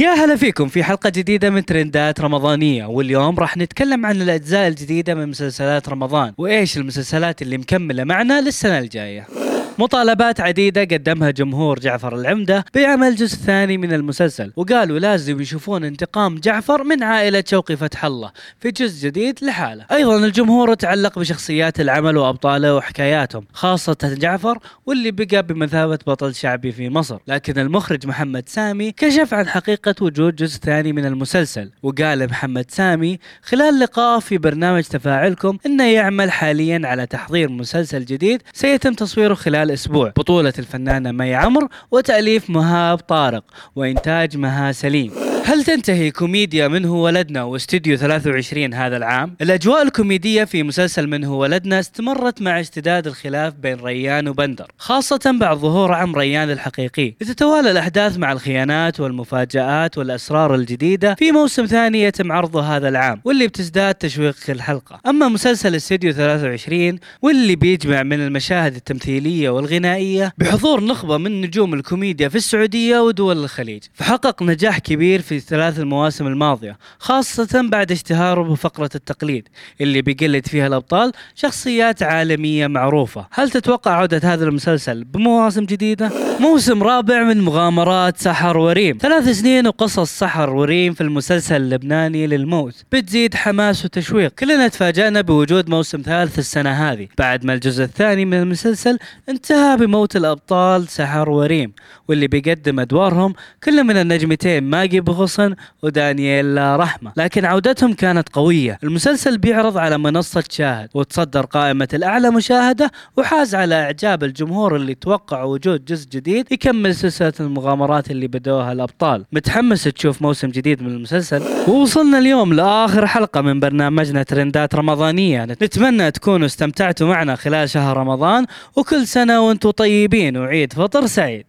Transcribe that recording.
يا هلا فيكم في حلقة جديدة من ترندات رمضانية واليوم راح نتكلم عن الأجزاء الجديدة من مسلسلات رمضان وإيش المسلسلات اللي مكملة معنا للسنة الجاية. مطالبات عديدة قدمها جمهور جعفر العمدة بعمل جزء ثاني من المسلسل وقالوا لازم يشوفون انتقام جعفر من عائلة شوقي فتح الله في جزء جديد لحاله. أيضا الجمهور تعلق بشخصيات العمل وأبطاله وحكاياتهم خاصة جعفر واللي بقى بمثابة بطل شعبي في مصر. لكن المخرج محمد سامي كشف عن حقيقة وجود جزء ثاني من المسلسل وقال محمد سامي خلال لقاء في برنامج تفاعلكم إنه يعمل حاليا على تحضير مسلسل جديد سيتم تصويره خلال أسبوع بطولة الفنانة مي عمر وتأليف مهاب طارق وإنتاج مها سليم. هل تنتهي كوميديا من هو ولدنا واستديو 23 هذا العام؟ الأجواء الكوميدية في مسلسل من هو ولدنا استمرت مع اشتداد الخلاف بين ريان وبندر خاصة بعد ظهور عم ريان الحقيقي. لتتوالى الأحداث مع الخيانات والمفاجآت والأسرار الجديدة في موسم ثاني يتم عرضه هذا العام واللي بتزداد تشويق كل حلقة. أما مسلسل استديو 23 واللي بيجمع من المشاهد التمثيلية والغنائية بحضور نخبة من نجوم الكوميديا في السعودية ودول الخليج. فحقق نجاح كبير في الثلاث المواسم الماضية خاصة بعد اشتهاره بفقرة التقليد اللي بيقلد فيها الأبطال شخصيات عالمية معروفة هل تتوقع عودة هذا المسلسل بمواسم جديدة؟ موسم رابع من مغامرات سحر وريم. ثلاث سنين وقصص سحر وريم في المسلسل اللبناني للموت. بتزيد حماس وتشويق. كلنا تفاجأنا بوجود موسم ثالث السنة هذه. بعد ما الجزء الثاني من المسلسل انتهى بموت الأبطال سحر وريم واللي بيقدم أدوارهم كل من النجمتين ماجي بغصن ودانييلا رحمة. لكن عودتهم كانت قوية. المسلسل بيعرض على منصة شاهد وتصدر قائمة الأعلى مشاهدة وحاز على إعجاب الجمهور اللي توقع وجود جزء جديد يكمل سلسلة المغامرات اللي بدوها الأبطال. متحمس تشوف موسم جديد من المسلسل؟ ووصلنا اليوم لآخر حلقة من برنامجنا ترندات رمضانية. نتمنى تكونوا استمتعتوا معنا خلال شهر رمضان وكل سنة وأنتم طيبين. وعيد فطر سعيد.